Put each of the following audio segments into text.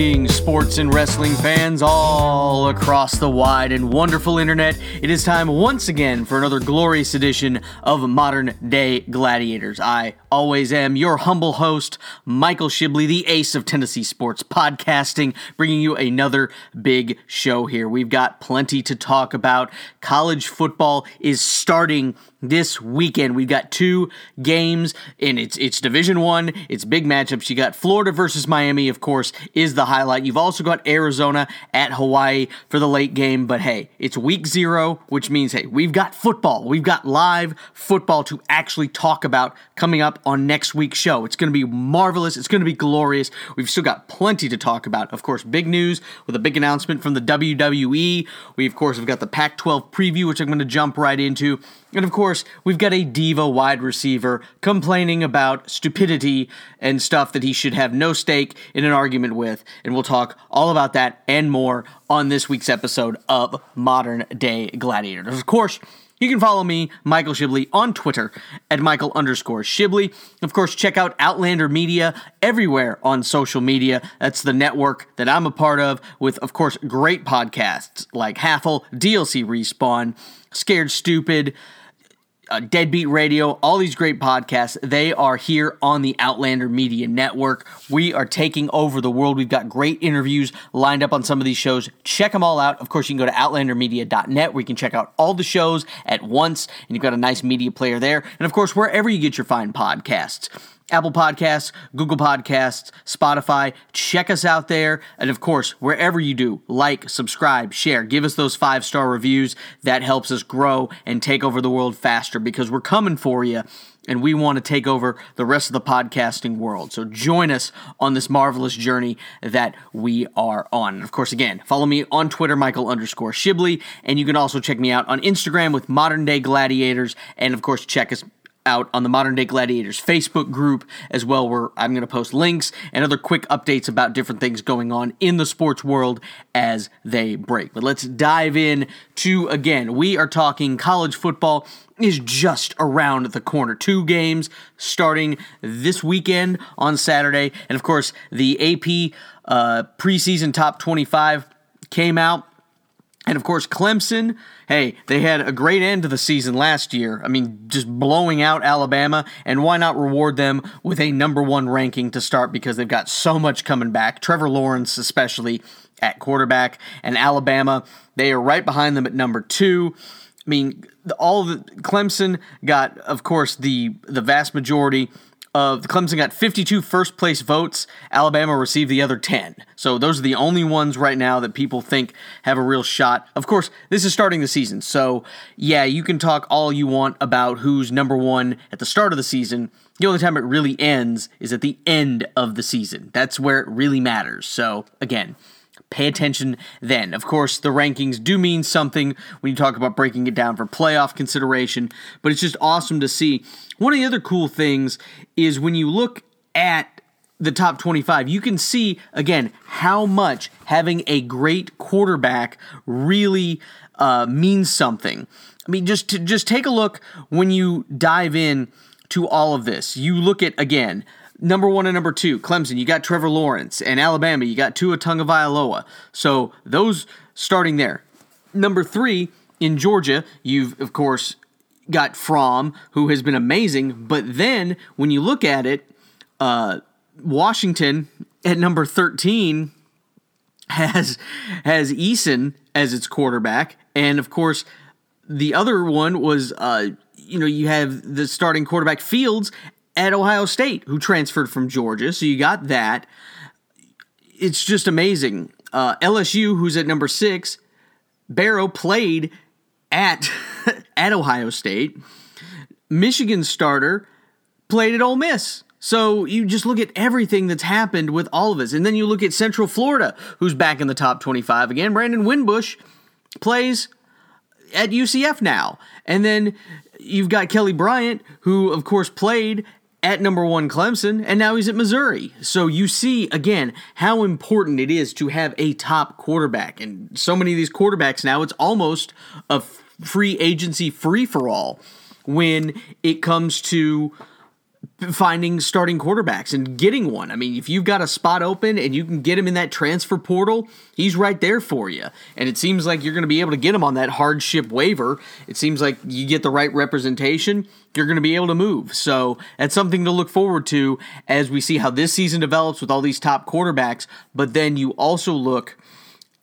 Greetings, sports and wrestling fans all across the wide and wonderful internet. It is time once again for another glorious edition of Modern Day Gladiators. I always am your humble host, Michael Shibley, the ace of Tennessee sports podcasting, bringing you another big show here. We've got plenty to talk about. College football is starting this weekend. We've got two games and it's it's Division One. It's big matchups. You got Florida versus Miami, of course, is the highlight. You've also got Arizona at Hawaii for the late game. But hey, it's week zero, which means hey, we've got football. We've got live football to actually talk about coming up on next week's show. It's going to be marvelous. It's going to be glorious. We've still got plenty to talk about. Of course, big news with a big announcement from the WWE. We of course have got the Pac-12 preview, which I'm going to jump right into. And of course, we've got a diva wide receiver complaining about stupidity and stuff that he should have no stake in an argument with. And we'll talk all about that and more on this week's episode of Modern Day Gladiators. Of course, you can follow me, Michael Shibley, on Twitter at Michael underscore Shibley. Of course, check out Outlander Media everywhere on social media. That's the network that I'm a part of, with, of course, great podcasts like Haffle, DLC Respawn, Scared Stupid, uh, Deadbeat Radio, all these great podcasts, they are here on the Outlander Media Network. We are taking over the world. We've got great interviews lined up on some of these shows. Check them all out. Of course, you can go to outlandermedia.net where you can check out all the shows at once, and you've got a nice media player there. And of course, wherever you get your fine podcasts. Apple Podcasts, Google Podcasts, Spotify. Check us out there. And of course, wherever you do, like, subscribe, share, give us those five star reviews. That helps us grow and take over the world faster because we're coming for you and we want to take over the rest of the podcasting world. So join us on this marvelous journey that we are on. And of course, again, follow me on Twitter, Michael underscore Shibley, and you can also check me out on Instagram with Modern Day Gladiators, and of course, check us out on the Modern Day Gladiators Facebook group as well, where I'm going to post links and other quick updates about different things going on in the sports world as they break. But let's dive in to again, we are talking college football is just around the corner. Two games starting this weekend on Saturday. And of course, the AP uh, preseason top 25 came out. And of course, Clemson, hey, they had a great end to the season last year. I mean, just blowing out Alabama. And why not reward them with a number one ranking to start because they've got so much coming back? Trevor Lawrence, especially at quarterback, and Alabama, they are right behind them at number two. I mean, all the Clemson got, of course, the the vast majority of the Clemson got 52 first place votes. Alabama received the other 10. So those are the only ones right now that people think have a real shot. Of course, this is starting the season. So, yeah, you can talk all you want about who's number 1 at the start of the season. The only time it really ends is at the end of the season. That's where it really matters. So, again, pay attention then. Of course, the rankings do mean something when you talk about breaking it down for playoff consideration, but it's just awesome to see. One of the other cool things is when you look at the top 25, you can see again how much having a great quarterback really uh, means something. I mean, just to, just take a look when you dive in to all of this. You look at again number one and number two, Clemson, you got Trevor Lawrence, and Alabama, you got Tua Tagovailoa. So those starting there. Number three in Georgia, you've of course got Fromm, who has been amazing. But then when you look at it, uh, Washington at number thirteen has has Eason as its quarterback, and of course the other one was. Uh, you know, you have the starting quarterback Fields at Ohio State, who transferred from Georgia. So you got that. It's just amazing. Uh, LSU, who's at number six, Burrow played at at Ohio State. Michigan starter played at Ole Miss. So you just look at everything that's happened with all of us. And then you look at Central Florida, who's back in the top 25 again. Brandon Wimbush plays at UCF now. And then you've got Kelly Bryant, who, of course, played at number one Clemson, and now he's at Missouri. So you see again how important it is to have a top quarterback. And so many of these quarterbacks now, it's almost a free agency free for all when it comes to finding starting quarterbacks and getting one. I mean, if you've got a spot open and you can get him in that transfer portal, he's right there for you. And it seems like you're going to be able to get him on that hardship waiver. It seems like you get the right representation, you're going to be able to move. So that's something to look forward to as we see how this season develops with all these top quarterbacks. But then you also look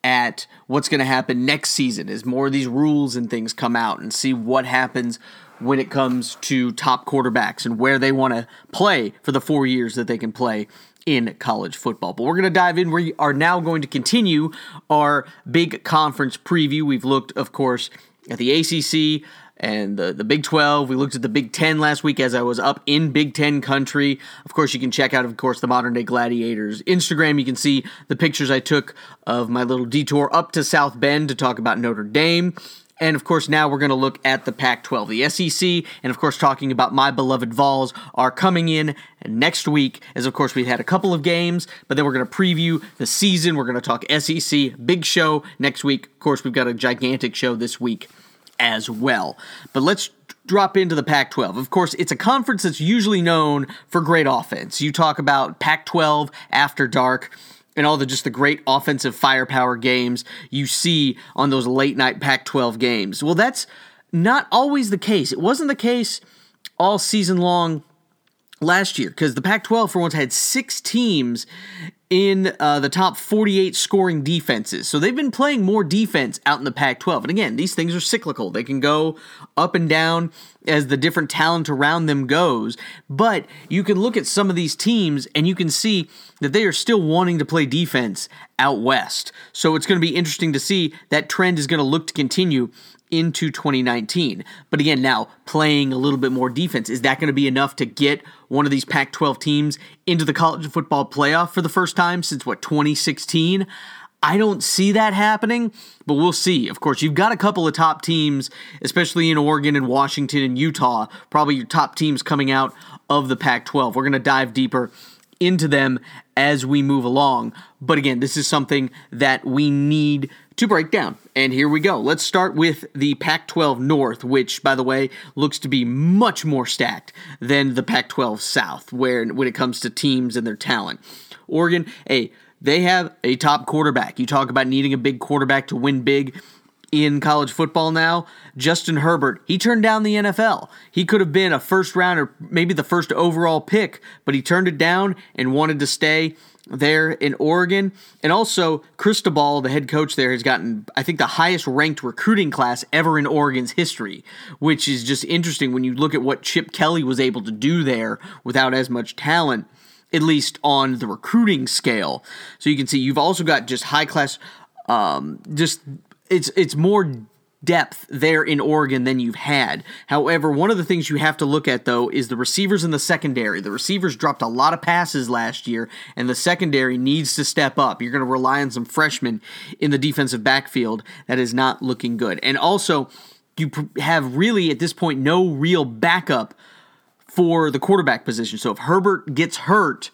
at what's going to happen next season as more of these rules and things come out and see what happens when it comes to top quarterbacks and where they want to play for the four years that they can play in college football. But we're going to dive in. We are now going to continue our big conference preview. We've looked, of course, at the ACC and the, the Big 12. We looked at the Big 10 last week as I was up in Big 10 country. Of course, you can check out, of course, the Modern Day Gladiators Instagram. You can see the pictures I took of my little detour up to South Bend to talk about Notre Dame. And of course, now we're going to look at the Pac 12. The SEC, and of course, talking about my beloved Vols, are coming in next week. As of course, we've had a couple of games, but then we're going to preview the season. We're going to talk SEC, big show next week. Of course, we've got a gigantic show this week as well. But let's drop into the Pac 12. Of course, it's a conference that's usually known for great offense. You talk about Pac 12 after dark and all the just the great offensive firepower games you see on those late night Pac 12 games. Well, that's not always the case. It wasn't the case all season long last year because the Pac 12 for once had six teams in uh, the top 48 scoring defenses. So they've been playing more defense out in the Pac 12. And again, these things are cyclical, they can go up and down as the different talent around them goes. But you can look at some of these teams and you can see that they are still wanting to play defense out west. So it's going to be interesting to see that trend is going to look to continue into 2019. But again, now playing a little bit more defense, is that going to be enough to get one of these Pac 12 teams into the college football playoff for the first time since what, 2016? I don't see that happening, but we'll see. Of course, you've got a couple of top teams, especially in Oregon and Washington and Utah, probably your top teams coming out of the Pac 12. We're going to dive deeper into them as we move along. But again, this is something that we need to break down. And here we go. Let's start with the Pac 12 North, which, by the way, looks to be much more stacked than the Pac 12 South, where when it comes to teams and their talent. Oregon, hey, they have a top quarterback. You talk about needing a big quarterback to win big in college football now. Justin Herbert, he turned down the NFL. He could have been a first round or maybe the first overall pick, but he turned it down and wanted to stay there in Oregon. And also, Cristobal, the head coach there, has gotten, I think, the highest ranked recruiting class ever in Oregon's history, which is just interesting when you look at what Chip Kelly was able to do there without as much talent at least on the recruiting scale. So you can see you've also got just high class, um, just it's it's more depth there in Oregon than you've had. However, one of the things you have to look at though is the receivers in the secondary. The receivers dropped a lot of passes last year, and the secondary needs to step up. You're going to rely on some freshmen in the defensive backfield. That is not looking good. And also, you have really at this point no real backup for the quarterback position. So if Herbert gets hurt,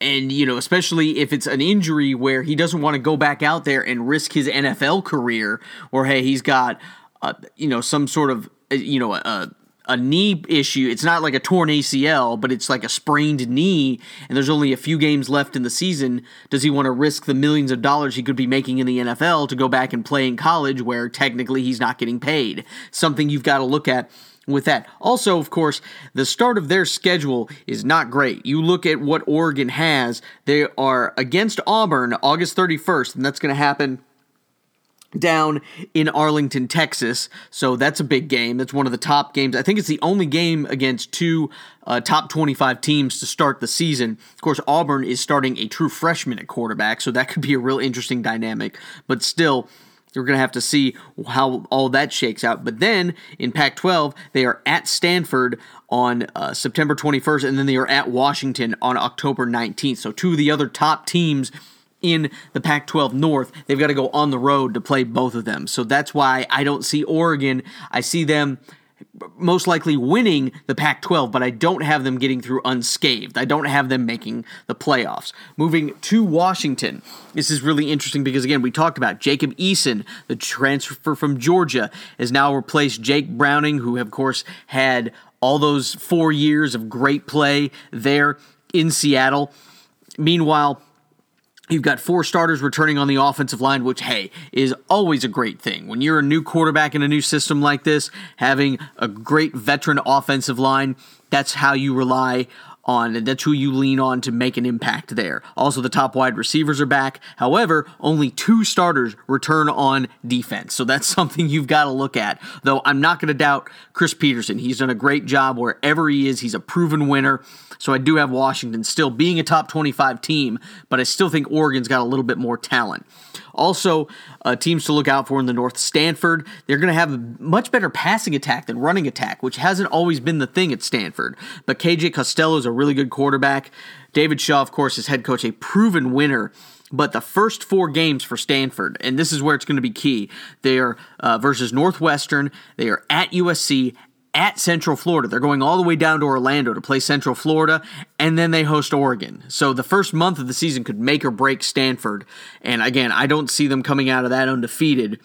and you know especially if it's an injury where he doesn't want to go back out there and risk his NFL career or hey he's got uh, you know some sort of uh, you know a, a knee issue. It's not like a torn ACL but it's like a sprained knee and there's only a few games left in the season. Does he want to risk the millions of dollars he could be making in the NFL to go back and play in college where technically he's not getting paid? Something you've got to look at with that. Also, of course, the start of their schedule is not great. You look at what Oregon has, they are against Auburn August 31st, and that's going to happen down in Arlington, Texas. So that's a big game. That's one of the top games. I think it's the only game against two uh, top 25 teams to start the season. Of course, Auburn is starting a true freshman at quarterback, so that could be a real interesting dynamic. But still, we're going to have to see how all that shakes out. But then in Pac 12, they are at Stanford on uh, September 21st, and then they are at Washington on October 19th. So, two of the other top teams in the Pac 12 North, they've got to go on the road to play both of them. So, that's why I don't see Oregon. I see them most likely winning the Pac 12, but I don't have them getting through unscathed. I don't have them making the playoffs. Moving to Washington, this is really interesting because, again, we talked about Jacob Eason, the transfer from Georgia, has now replaced Jake Browning, who, of course, had all those four years of great play there in Seattle. Meanwhile, You've got four starters returning on the offensive line, which, hey, is always a great thing. When you're a new quarterback in a new system like this, having a great veteran offensive line, that's how you rely on, and that's who you lean on to make an impact there. Also, the top wide receivers are back. However, only two starters return on defense. So that's something you've got to look at. Though I'm not going to doubt Chris Petersen. He's done a great job wherever he is. He's a proven winner. So I do have Washington still being a top 25 team, but I still think Oregon's got a little bit more talent. Also, uh, teams to look out for in the North Stanford. They're going to have a much better passing attack than running attack, which hasn't always been the thing at Stanford. But KJ Costello is a really good quarterback. David Shaw, of course, is head coach, a proven winner. But the first four games for Stanford, and this is where it's going to be key, they are uh, versus Northwestern, they are at USC, at Central Florida. They're going all the way down to Orlando to play Central Florida, and then they host Oregon. So the first month of the season could make or break Stanford. And again, I don't see them coming out of that undefeated.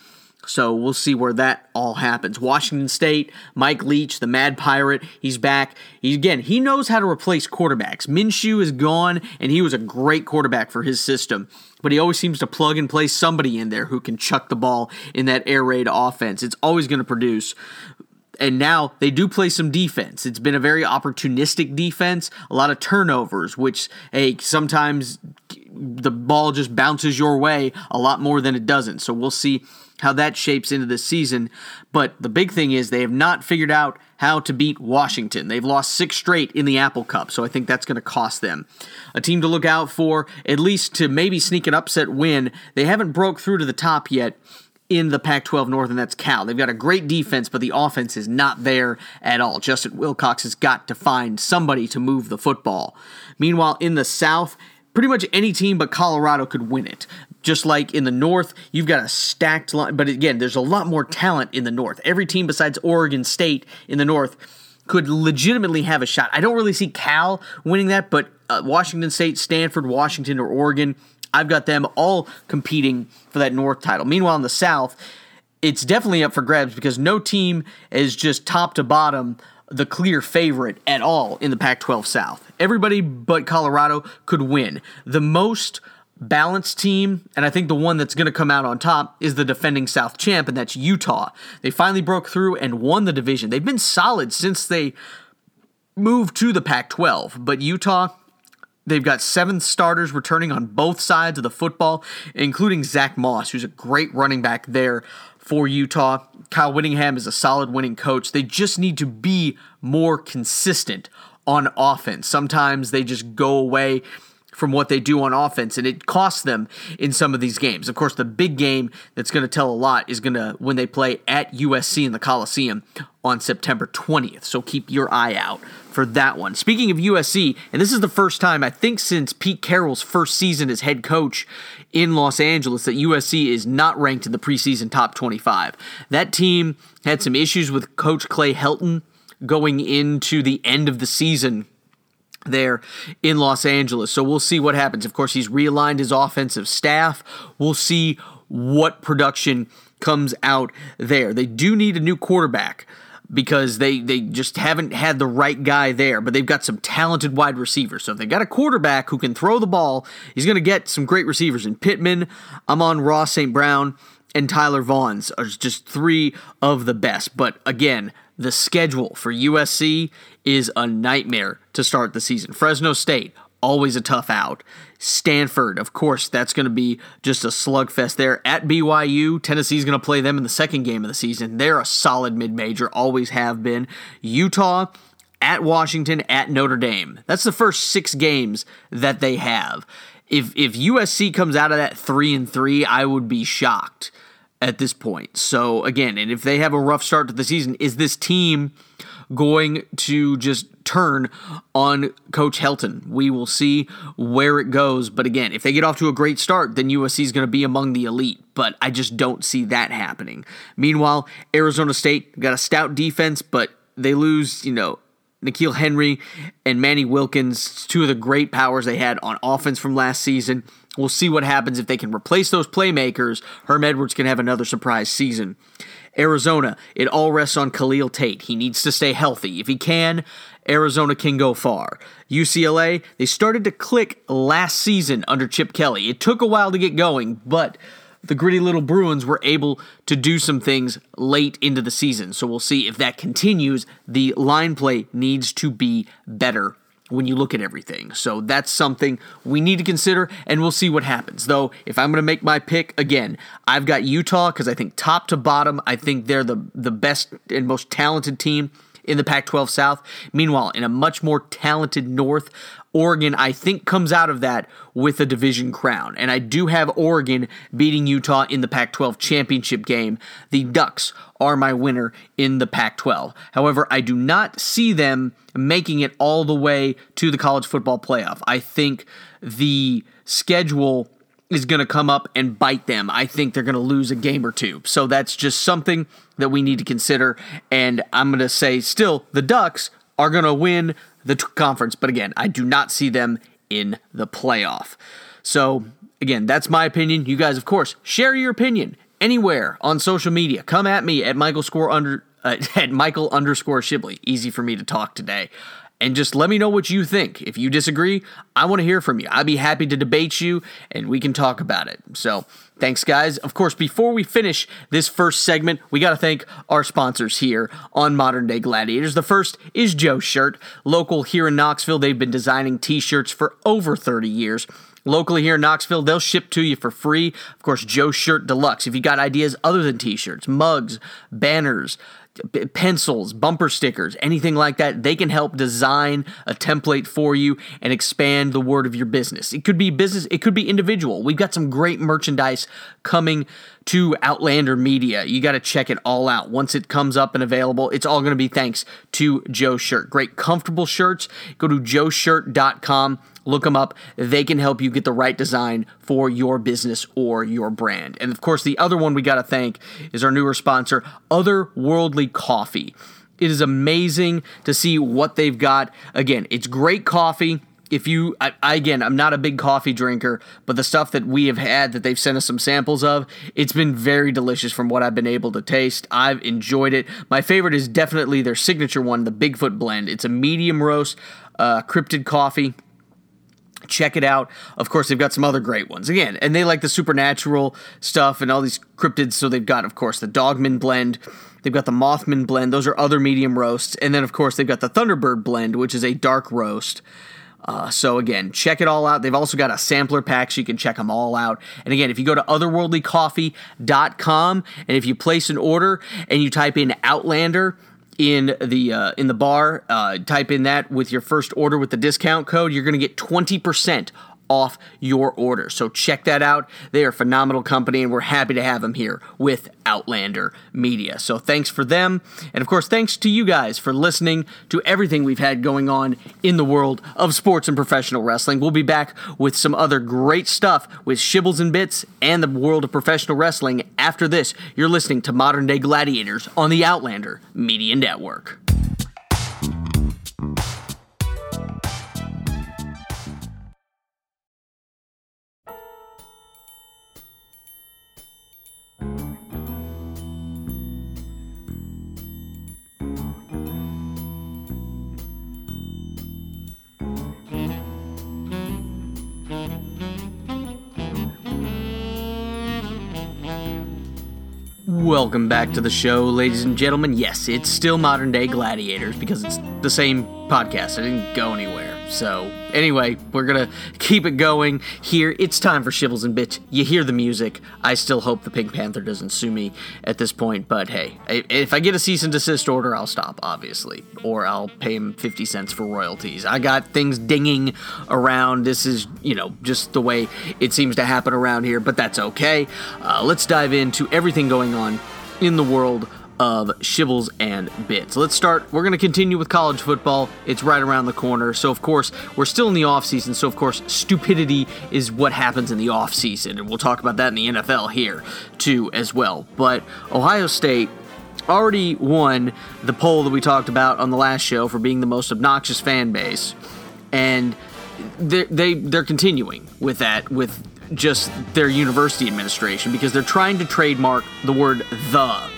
So we'll see where that all happens. Washington State, Mike Leach, the Mad Pirate, he's back. He, again, he knows how to replace quarterbacks. Minshew is gone, and he was a great quarterback for his system. But he always seems to plug and play somebody in there who can chuck the ball in that air raid offense. It's always going to produce and now they do play some defense. It's been a very opportunistic defense, a lot of turnovers, which hey, sometimes the ball just bounces your way a lot more than it doesn't. So we'll see how that shapes into the season. But the big thing is they have not figured out how to beat Washington. They've lost six straight in the Apple Cup, so I think that's going to cost them. A team to look out for, at least to maybe sneak an upset win. They haven't broke through to the top yet, in the Pac 12 North, and that's Cal. They've got a great defense, but the offense is not there at all. Justin Wilcox has got to find somebody to move the football. Meanwhile, in the South, pretty much any team but Colorado could win it. Just like in the North, you've got a stacked line, but again, there's a lot more talent in the North. Every team besides Oregon State in the North could legitimately have a shot. I don't really see Cal winning that, but uh, Washington State, Stanford, Washington, or Oregon I've got them all competing for that North title. Meanwhile, in the South, it's definitely up for grabs because no team is just top to bottom the clear favorite at all in the Pac 12 South. Everybody but Colorado could win. The most balanced team, and I think the one that's going to come out on top is the defending South champ, and that's Utah. They finally broke through and won the division. They've been solid since they moved to the Pac 12, but Utah They've got seven starters returning on both sides of the football, including Zach Moss, who's a great running back there for Utah. Kyle Whittingham is a solid winning coach. They just need to be more consistent on offense. Sometimes they just go away from what they do on offense, and it costs them in some of these games. Of course, the big game that's going to tell a lot is going to when they play at USC in the Coliseum on September 20th. So keep your eye out for that one. Speaking of USC, and this is the first time I think since Pete Carroll's first season as head coach in Los Angeles that USC is not ranked in the preseason top 25. That team had some issues with coach Clay Helton going into the end of the season there in Los Angeles. So we'll see what happens. Of course, he's realigned his offensive staff. We'll see what production comes out there. They do need a new quarterback because they they just haven't had the right guy there. But they've got some talented wide receivers. So if they got a quarterback who can throw the ball, he's going to get some great receivers. In Pittman, Amon-Ra St. Brown, and Tyler Vaughns are just three of the best. But again, the schedule for USC is a nightmare to start the season. Fresno State, always a tough out. Stanford, of course, that's going to be just a slugfest there. At BYU, Tennessee's going to play them in the second game of the season. They're a solid mid major, always have been. Utah, at Washington, at Notre Dame. That's the first six games that they have. If if USC comes out of that three and three, I would be shocked at this point. So again, and if they have a rough start to the season, is this team going to just turn on Coach Helton. We will see where it goes. But again, if they get off to a great start, then USC is going to be among the elite. But I just don't see that happening. Meanwhile, Arizona State got a stout defense, but they lose, you know, N'Keal Harry and Manny Wilkins, two of the great powers they had on offense from last season. We'll see what happens if they can replace those playmakers. Herm Edwards can have another surprise season. Arizona, it all rests on Khalil Tate. He needs to stay healthy. If he can, Arizona can go far. UCLA, they started to click last season under Chip Kelly. It took a while to get going, but the gritty little Bruins were able to do some things late into the season. So we'll see if that continues. The line play needs to be better when you look at everything. So that's something we need to consider, and we'll see what happens. Though, if I'm going to make my pick again, I've got Utah because I think top to bottom, I think they're the the best and most talented team in the Pac 12 South. Meanwhile, in a much more talented North, Oregon, I think, comes out of that with a division crown. And I do have Oregon beating Utah in the Pac 12 championship game. The Ducks are my winner in the Pac 12. However, I do not see them making it all the way to the college football playoff. I think the schedule is going to come up and bite them. I think they're going to lose a game or two. So that's just something that we need to consider. And I'm going to say still, the Ducks are going to win the conference. But again, I do not see them in the playoff. So again, that's my opinion. You guys, of course, share your opinion anywhere on social media. Come at me at Michael score under uh, at Michael underscore Shibley. Easy for me to talk today and just let me know what you think. If you disagree, I want to hear from you. I'd be happy to debate you and we can talk about it. So, thanks, guys. Of course, before we finish this first segment, we got to thank our sponsors here on Modern Day Gladiators. The first is Joe Shirt, local here in Knoxville. They've been designing t shirts for over 30 years. Locally here in Knoxville, they'll ship to you for free. Of course, Joe Shirt Deluxe. If you got ideas other than t shirts, mugs, banners, pencils, bumper stickers, anything like that, they can help design a template for you and expand the word of your business. It could be business, it could be individual. We've got some great merchandise coming to Outlander Media. You got to check it all out. Once it comes up and available, it's all going to be thanks to Joe Shirt. Great comfortable shirts. Go to joeshirt.com Look them up. They can help you get the right design for your business or your brand. And of course, the other one we got to thank is our newer sponsor, Otherworldly Coffee. It is amazing to see what they've got. Again, it's great coffee if you I, again i'm not a big coffee drinker but the stuff that we have had that they've sent us some samples of it's been very delicious from what i've been able to taste i've enjoyed it my favorite is definitely their signature one the bigfoot blend it's a medium roast uh, cryptid coffee check it out. Of course, they've got some other great ones. Again, and they like the supernatural stuff and all these cryptids. So they've got, of course, the Dogman blend. They've got the Mothman blend. Those are other medium roasts. And then, of course, they've got the Thunderbird blend, which is a dark roast. Uh, so again, check it all out. They've also got a sampler pack, so you can check them all out. And again, if you go to otherworldlycoffee.com and if you place an order and you type in Outlander, in the uh, in the bar. Uh, type in that with your first order with the discount code. You're going to get 20% off your order. So check that out. They are a phenomenal company, and we're happy to have them here with Outlander Media. So thanks for them. And of course, thanks to you guys for listening to everything we've had going on in the world of sports and professional wrestling. We'll be back with some other great stuff with Shibbles and Bits and the world of professional wrestling after this. You're listening to Modern Day Gladiators on the Outlander Media Network. Welcome back to the show, ladies and gentlemen. Yes, it's still modern day gladiators because it's the same podcast. I didn't go anywhere. So, anyway, we're gonna keep it going here. It's time for Shibbles and Bits. You hear the music. I still hope the Pink Panther doesn't sue me at this point, but hey, if I get a cease and desist order, I'll stop, obviously, or I'll pay him 50 cents for royalties. I got things dinging around. This is, you know, just the way it seems to happen around here, but that's okay. Uh, let's dive into everything going on in the world of shibbles and bits. Let's start. We're going to continue with college football. It's right around the corner. So, of course, we're still in the offseason. So, of course, stupidity is what happens in the offseason. And we'll talk about that in the NFL here, too, as well. But Ohio State already won the poll that we talked about on the last show for being the most obnoxious fan base, and they they they're continuing with that with just their university administration because they're trying to trademark the word the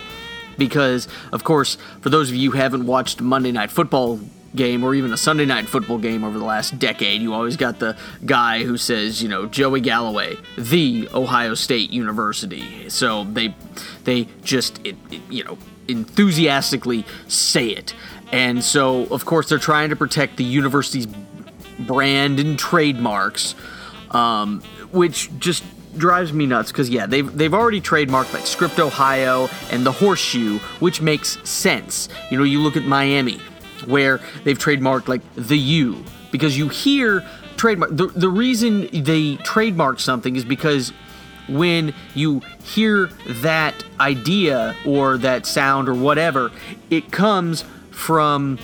because of course for those of you who haven't watched Monday Night Football game or even a Sunday night football game over the last decade, you always got the guy who says, you know, Joey Galloway, the Ohio State University. So they they just it, it, you know enthusiastically say it. And so of course they're trying to protect the university's brand and trademarks um, which just drives me nuts because yeah they've they've already trademarked like script ohio and the horseshoe which makes sense. You know you look at miami where they've trademarked like the u because you hear trademark the, the reason they trademark something is because when you hear that idea or that sound or whatever it comes from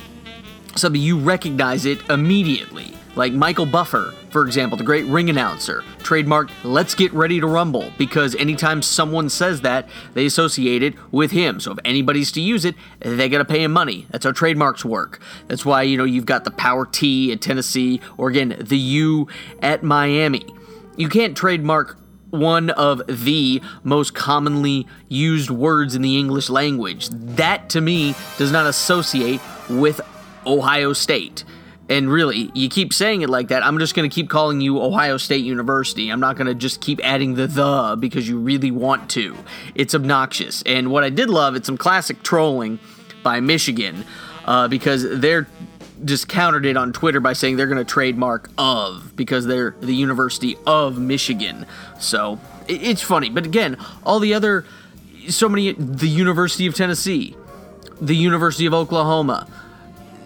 something you recognize it immediately like Michael Buffer, for example, the great ring announcer, trademarked Let's Get Ready to Rumble because anytime someone says that, they associate it with him. So if anybody's to use it, they gotta pay him money. That's how trademarks work. That's why, you know, you've got the Power T at Tennessee, or again, the U at Miami. You can't trademark one of the most commonly used words in the English language. That to me does not associate with Ohio State. And really, you keep saying it like that. I'm just going to keep calling you Ohio State University. I'm not going to just keep adding the the because you really want to. It's obnoxious. And what I did love, it's some classic trolling by Michigan uh, because they're just countered it on Twitter by saying they're going to trademark of because they're the University of Michigan. So it's funny. But again, all the other, so many, the University of Tennessee, the University of Oklahoma,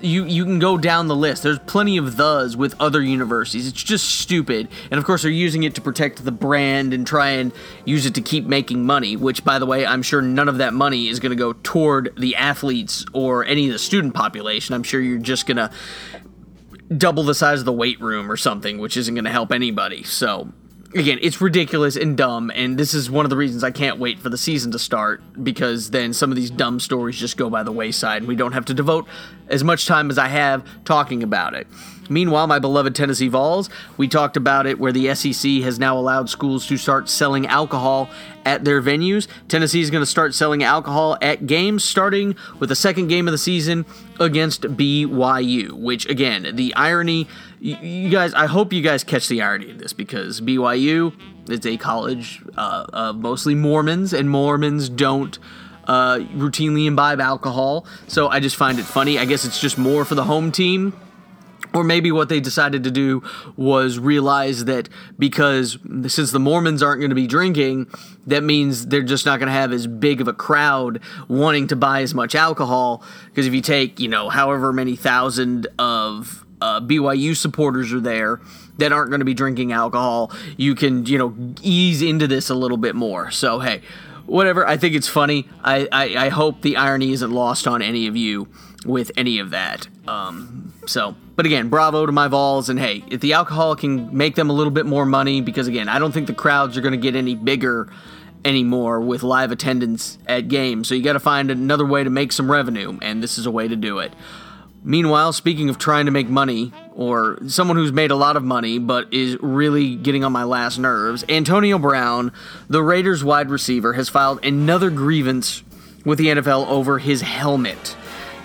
you you can go down the list. There's plenty of thes with other universities. It's just stupid. And of course, they're using it to protect the brand and try and use it to keep making money. Which, by the way, I'm sure none of that money is going to go toward the athletes or any of the student population. I'm sure you're just going to double the size of the weight room or something, which isn't going to help anybody. So again, it's ridiculous and dumb, and this is one of the reasons I can't wait for the season to start because then some of these dumb stories just go by the wayside and we don't have to devote as much time as I have talking about it. Meanwhile, my beloved Tennessee Vols, we talked about it where the SEC has now allowed schools to start selling alcohol at their venues. Tennessee is going to start selling alcohol at games starting with the second game of the season against BYU, which again, the irony you, guys, I hope you guys catch the irony of this because BYU is a college uh, of mostly Mormons, and Mormons don't uh, routinely imbibe alcohol. So I just find it funny. I guess it's just more for the home team. Or maybe what they decided to do was realize that because since the Mormons aren't going to be drinking, that means they're just not going to have as big of a crowd wanting to buy as much alcohol. Because if you take, you know, however many thousand of uh, BYU supporters are there that aren't going to be drinking alcohol, you can, you know, ease into this a little bit more. So, hey, whatever. I think it's funny. I, I, I hope the irony isn't lost on any of you with any of that. Um, so, but again, bravo to my Vols. And hey, if the alcohol can make them a little bit more money, because again, I don't think the crowds are going to get any bigger anymore with live attendance at games. So you got to find another way to make some revenue, and this is a way to do it. Meanwhile, speaking of trying to make money, or someone who's made a lot of money but is really getting on my last nerves, Antonio Brown, the Raiders wide receiver, has filed another grievance with the NFL over his helmet.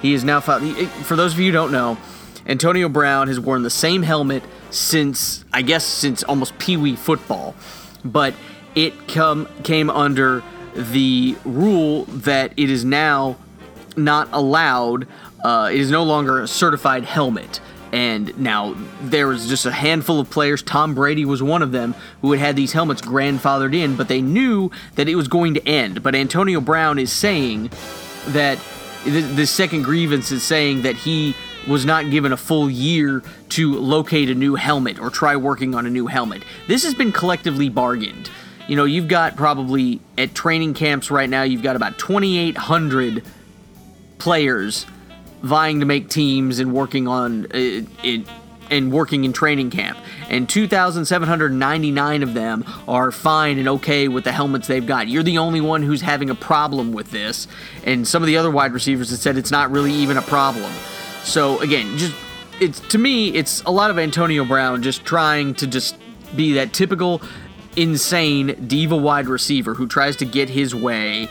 He is now filed. For those of you who don't know, Antonio Brown has worn the same helmet since, I guess, since almost Pee Wee football, but it come came under the rule that it is now not allowed uh, it is no longer a certified helmet. And now there was just a handful of players. Tom Brady was one of them who had had these helmets grandfathered in, but they knew that it was going to end. But Antonio Brown is saying that the, second grievance is saying that he was not given a full year to locate a new helmet or try working on a new helmet. This has been collectively bargained. You know, you've got probably at training camps right now, you've got about 2,800 players vying to make teams and working on uh, it and working in training camp. And 2,799 of them are fine and okay with the helmets they've got. You're the only one who's having a problem with this. And some of the other wide receivers have said it's not really even a problem. So again, just it's to me, it's a lot of Antonio Brown just trying to just be that typical insane diva wide receiver who tries to get his way.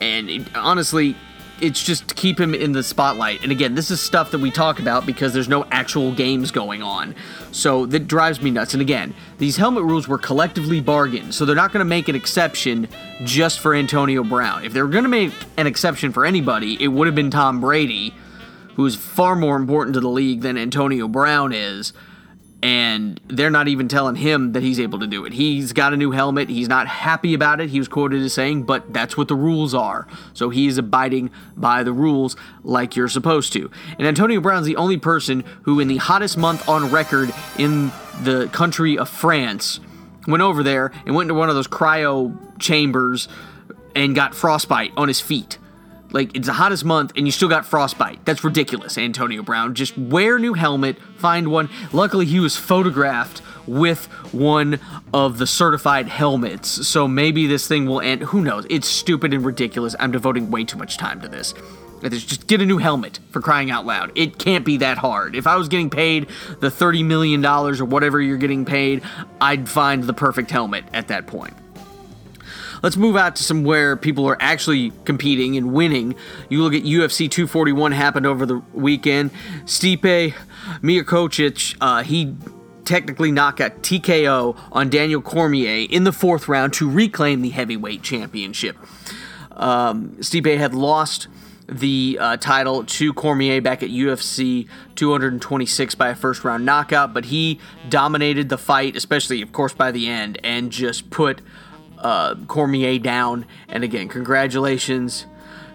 And it, honestly, it's just to keep him in the spotlight. And again, this is stuff that we talk about because there's no actual games going on. So that drives me nuts. And again, these helmet rules were collectively bargained, so they're not going to make an exception just for Antonio Brown. If they were going to make an exception for anybody, it would have been Tom Brady, who is far more important to the league than Antonio Brown is and they're not even telling him that he's able to do it. He's got a new helmet. He's not happy about it. He was quoted as saying, but that's what the rules are. So he's abiding by the rules like you're supposed to. And Antonio Brown's the only person who, in the hottest month on record in the country of France, went over there and went into one of those cryo chambers and got frostbite on his feet. Like it's the hottest month and you still got frostbite. That's ridiculous, Antonio Brown. Just wear a new helmet, find one. Luckily, he was photographed with one of the certified helmets. So maybe this thing will end. Who knows? It's stupid and ridiculous. I'm devoting way too much time to this. Just get a new helmet for crying out loud. It can't be that hard. If I was getting paid the $30 million or whatever you're getting paid, I'd find the perfect helmet at that point. Let's move out to somewhere people are actually competing and winning. You look at UFC 241 happened over the weekend. Stipe Miocic, uh, he technically knocked out TKO on Daniel Cormier in the fourth round to reclaim the heavyweight championship. Um, Stipe had lost the uh, title to Cormier back at UFC 226 by a first round knockout, but he dominated the fight, especially, of course, by the end, and just put uh, Cormier down. And again, congratulations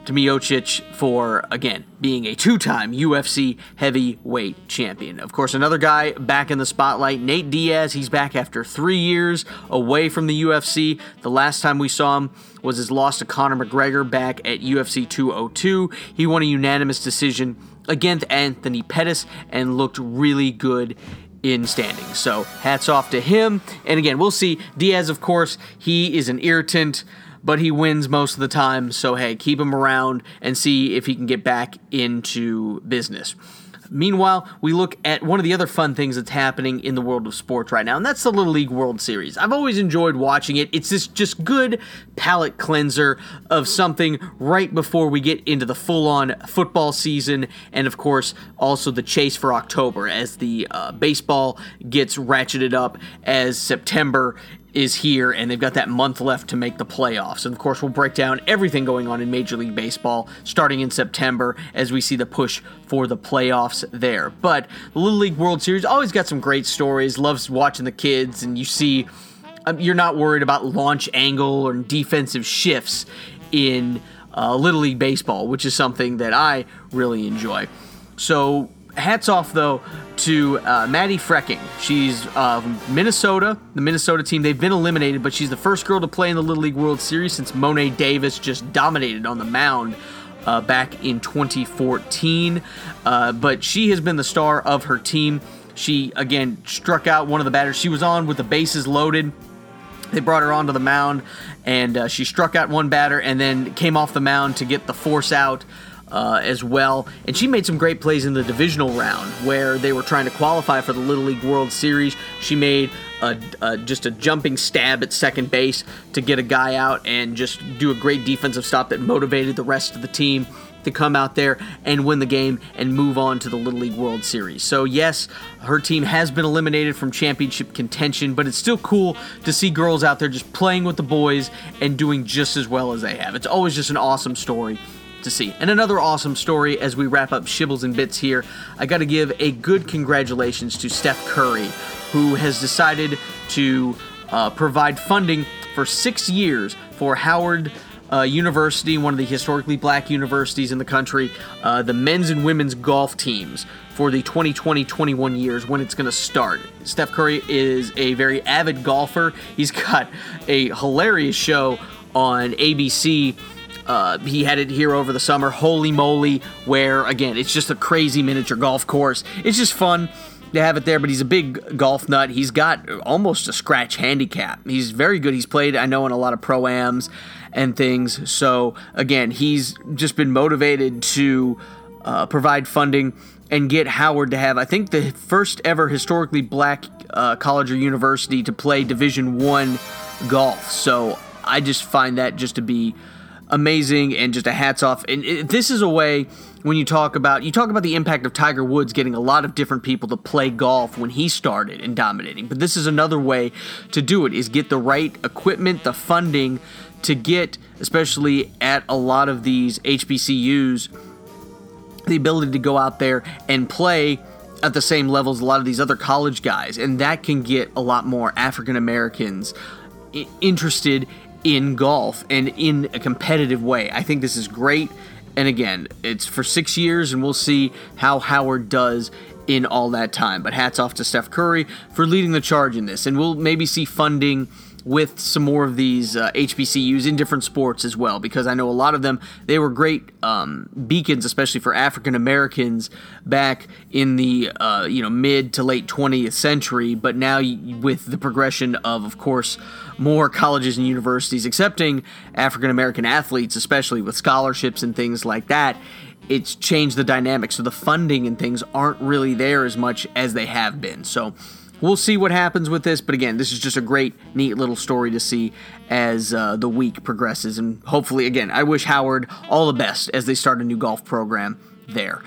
to Miocic for, again, being a two time UFC heavyweight champion. Of course, another guy back in the spotlight, Nate Diaz. He's back after three years away from the UFC. The last time we saw him was his loss to Conor McGregor back at UFC 202. He won a unanimous decision against Anthony Pettis and looked really good in standings. So hats off to him. And again, we'll see. Diaz, of course, he is an irritant, but he wins most of the time. So hey, keep him around and see if he can get back into business. Meanwhile, we look at one of the other fun things that's happening in the world of sports right now, and that's the Little League World Series. I've always enjoyed watching it. It's this just good palate cleanser of something right before we get into the full on football season, and of course, also the chase for October as the uh, baseball gets ratcheted up as September is here and they've got that month left to make the playoffs. And of course, we'll break down everything going on in Major League Baseball starting in September as we see the push for the playoffs there. But the Little League World Series always got some great stories. Loves watching the kids, and you see um, you're not worried about launch angle or defensive shifts in uh, Little League Baseball, which is something that I really enjoy. So hats off though to uh, Maddie Freking. She's uh, Minnesota, the Minnesota team. They've been eliminated, but she's the first girl to play in the Little League World Series since Mo'ne Davis just dominated on the mound. Uh, back in 2014, uh, but she has been the star of her team. She again struck out one of the batters she was on with the bases loaded. They brought her onto the mound, and uh, she struck out one batter, and then came off the mound to get the force out uh, as well. And she made some great plays in the divisional round where they were trying to qualify for the Little League World Series. She made a, a, just a jumping stab at second base to get a guy out and just do a great defensive stop that motivated the rest of the team to come out there and win the game and move on to the Little League World Series. So, yes, her team has been eliminated from championship contention, but it's still cool to see girls out there just playing with the boys and doing just as well as they have. It's always just an awesome story to see. And another awesome story as we wrap up Shibbles and Bits here. I got to give a good congratulations to Steph Curry, who has decided to uh, provide funding for six years for Howard. Uh, University, one of the historically black universities in the country, uh, the men's and women's golf teams for the 2020 21 years when it's going to start. Steph Curry is a very avid golfer. He's got a hilarious show on ABC uh, he had it here over the summer, Holey Moley, where again, it's just a crazy miniature golf course. It's just fun to have it there, but he's a big golf nut. He's got almost a scratch handicap. He's very good. He's played, I know, in a lot of pro ams and things. So, again, he's just been motivated to uh, provide funding and get Howard to have, I think, the first ever historically black uh, college or university to play Division One golf. So, I just find that just to be amazing and just a hats off. And it, this is a way when you talk about you talk about the impact of Tiger Woods getting a lot of different people to play golf when he started and dominating. But this is another way to do it is get the right equipment, the funding to get especially at a lot of these HBCUs the ability to go out there and play at the same level as a lot of these other college guys and that can get a lot more African Americans interested in golf and in a competitive way. I think this is great. And again, it's for six years, and we'll see how Howard does in all that time. But hats off to Steph Curry for leading the charge in this. And we'll maybe see funding with some more of these uh, HBCUs in different sports as well, because I know a lot of them they were great um, beacons, especially for African Americans back in the uh, you know mid to late 20th century. But now with the progression of, of course, more colleges and universities accepting African American athletes, especially with scholarships and things like that, it's changed the dynamic. So the funding and things aren't really there as much as they have been. So we'll see what happens with this. But again, this is just a great, neat little story to see as uh, the week progresses. And hopefully, again, I wish Howard all the best as they start a new golf program there.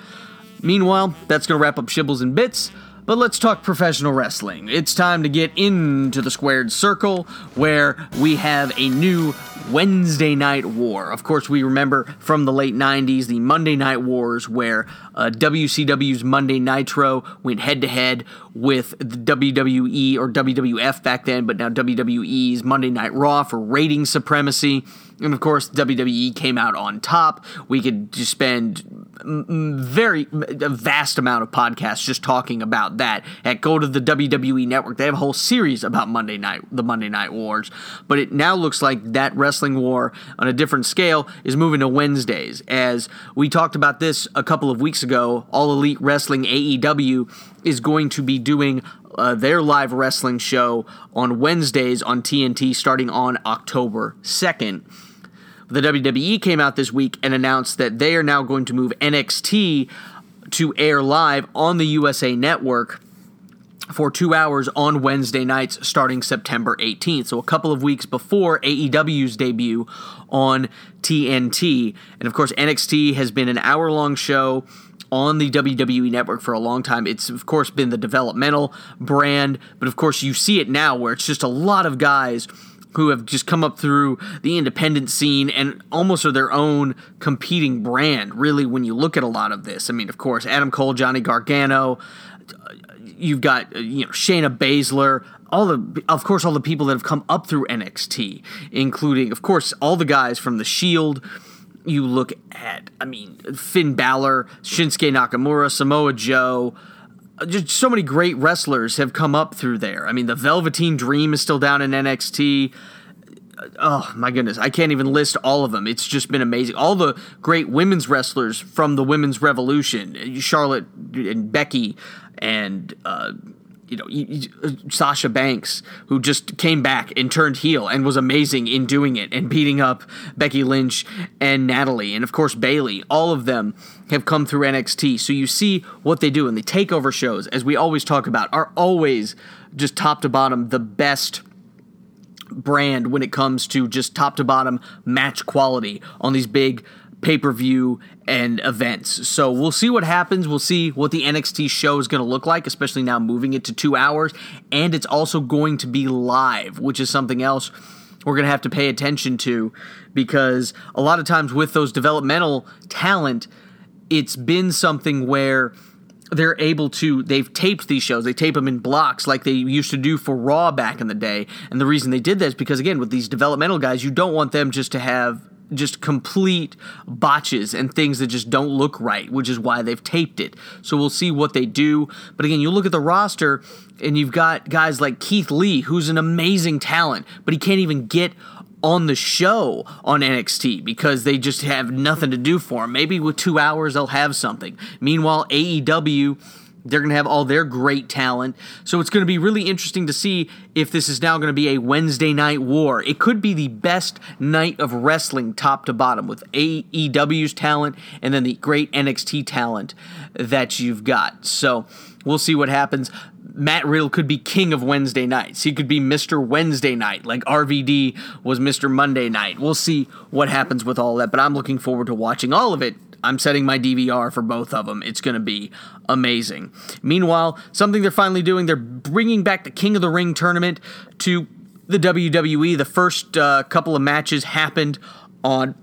Meanwhile, that's going to wrap up Shibbles and Bits. But let's talk professional wrestling. It's time to get into the squared circle where we have a new Wednesday Night War. Of course, we remember from the late 90s the Monday Night Wars where uh, WCW's Monday Nitro went head to head with the WWE or WWF back then, but now WWE's Monday Night Raw for rating supremacy. And of course, WWE came out on top. We could spend very a vast amount of podcasts just talking about that. At go to the WWE Network, they have a whole series about Monday Night, the Monday Night Wars. But it now looks like that wrestling war on a different scale is moving to Wednesdays. As we talked about this a couple of weeks ago, All Elite Wrestling AEW is going to be doing uh, their live wrestling show on Wednesdays on TNT starting on October 2nd. The WWE came out this week and announced that they are now going to move NXT to air live on the USA Network for two hours on Wednesday nights starting September 18th. So, a couple of weeks before AEW's debut on TNT. And of course, NXT has been an hour long show on the WWE network for a long time. It's, of course, been the developmental brand, but of course, you see it now where it's just a lot of guys who have just come up through the independent scene and almost are their own competing brand, really, when you look at a lot of this. I mean, of course, Adam Cole, Johnny Gargano, you've got, uh, you know, Shayna Baszler, all the, of course, all the people that have come up through NXT, including, of course, all the guys from The Shield. You look at, I mean, Finn Balor, Shinsuke Nakamura, Samoa Joe, just so many great wrestlers have come up through there. I mean, the Velveteen Dream is still down in NXT. Oh my goodness, I can't even list all of them. It's just been amazing. All the great women's wrestlers from the women's revolution, Charlotte and Becky, and uh, you know uh, Sasha Banks, who just came back and turned heel and was amazing in doing it and beating up Becky Lynch and Natalya, and of course Bayley. All of them have come through NXT. So you see what they do, and the takeover shows, as we always talk about, are always just top to bottom the best brand when it comes to just top to bottom match quality on these big pay per view and events. So we'll see what happens. We'll see what the NXT show is going to look like, especially now moving it to two hours. And it's also going to be live, which is something else we're going to have to pay attention to because a lot of times with those developmental talent, it's been something where they're able to they've taped these shows they tape them in blocks like they used to do for raw back in the day and the reason they did that is because again with these developmental guys you don't want them just to have just complete botches and things that just don't look right, which is why they've taped it. So we'll see what they do. But again, you look at the roster and you've got guys like Keith Lee, who's an amazing talent, but he can't even get on the show on NXT because they just have nothing to do for him. Maybe with two hours they'll have something. Meanwhile, AEW They're going to have all their great talent. So it's going to be really interesting to see if this is now going to be a Wednesday night war. It could be the best night of wrestling top to bottom with AEW's talent and then the great NXT talent that you've got. So we'll see what happens. Matt Riddle could be king of Wednesday nights. He could be Mr. Wednesday night, like RVD was Mr. Monday night. We'll see what happens with all that, but I'm looking forward to watching all of it I'm setting my DVR for both of them. It's going to be amazing. Meanwhile, something they're finally doing, they're bringing back the King of the Ring tournament to the WWE. The first uh, couple of matches happened on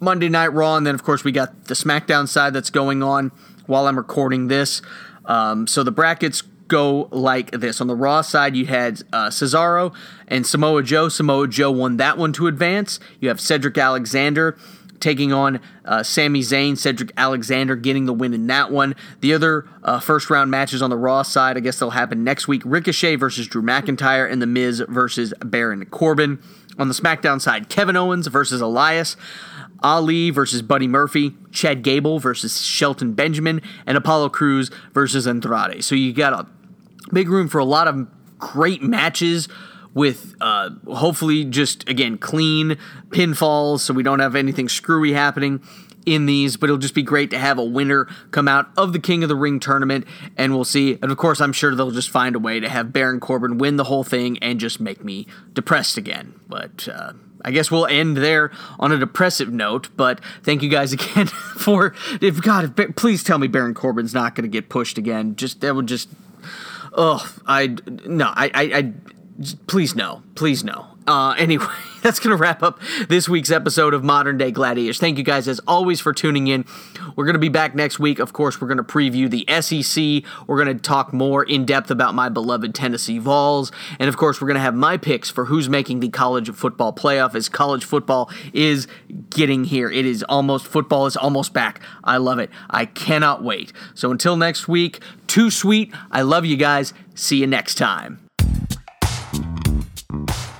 Monday Night Raw, and then, of course, we got the SmackDown side that's going on while I'm recording this. Um, so the brackets go like this. On the Raw side, you had uh, Cesaro and Samoa Joe. Samoa Joe won that one to advance. You have Cedric Alexander taking on uh, Sami Zayn, Cedric Alexander getting the win in that one. The other uh, first round matches on the Raw side, I guess they'll happen next week Ricochet versus Drew McIntyre, and The Miz versus Baron Corbin. On the SmackDown side, Kevin Owens versus Elias. Ali versus Buddy Murphy, Chad Gable versus Shelton Benjamin, and Apollo Crews versus Andrade. So you got a big room for a lot of great matches with uh, hopefully just again clean pinfalls so we don't have anything screwy happening in these, but it'll just be great to have a winner come out of the King of the Ring tournament, and we'll see. And of course, I'm sure they'll just find a way to have Baron Corbin win the whole thing and just make me depressed again. But uh, I guess we'll end there on a depressive note. But thank you guys again for if God, if, please tell me Baron Corbin's not going to get pushed again. Just that would just. Oh, I no, I, I, I please no, please no. Uh, anyway, that's going to wrap up this week's episode of Modern Day Gladiators. Thank you guys, as always, for tuning in. We're going to be back next week. Of course, we're going to preview the SEC. We're going to talk more in depth about my beloved Tennessee Vols. And of course, we're going to have my picks for who's making the college football playoff as college football is getting here. It is almost, football is almost back. I love it. I cannot wait. So until next week, too sweet. I love you guys. See you next time. Mm-hmm.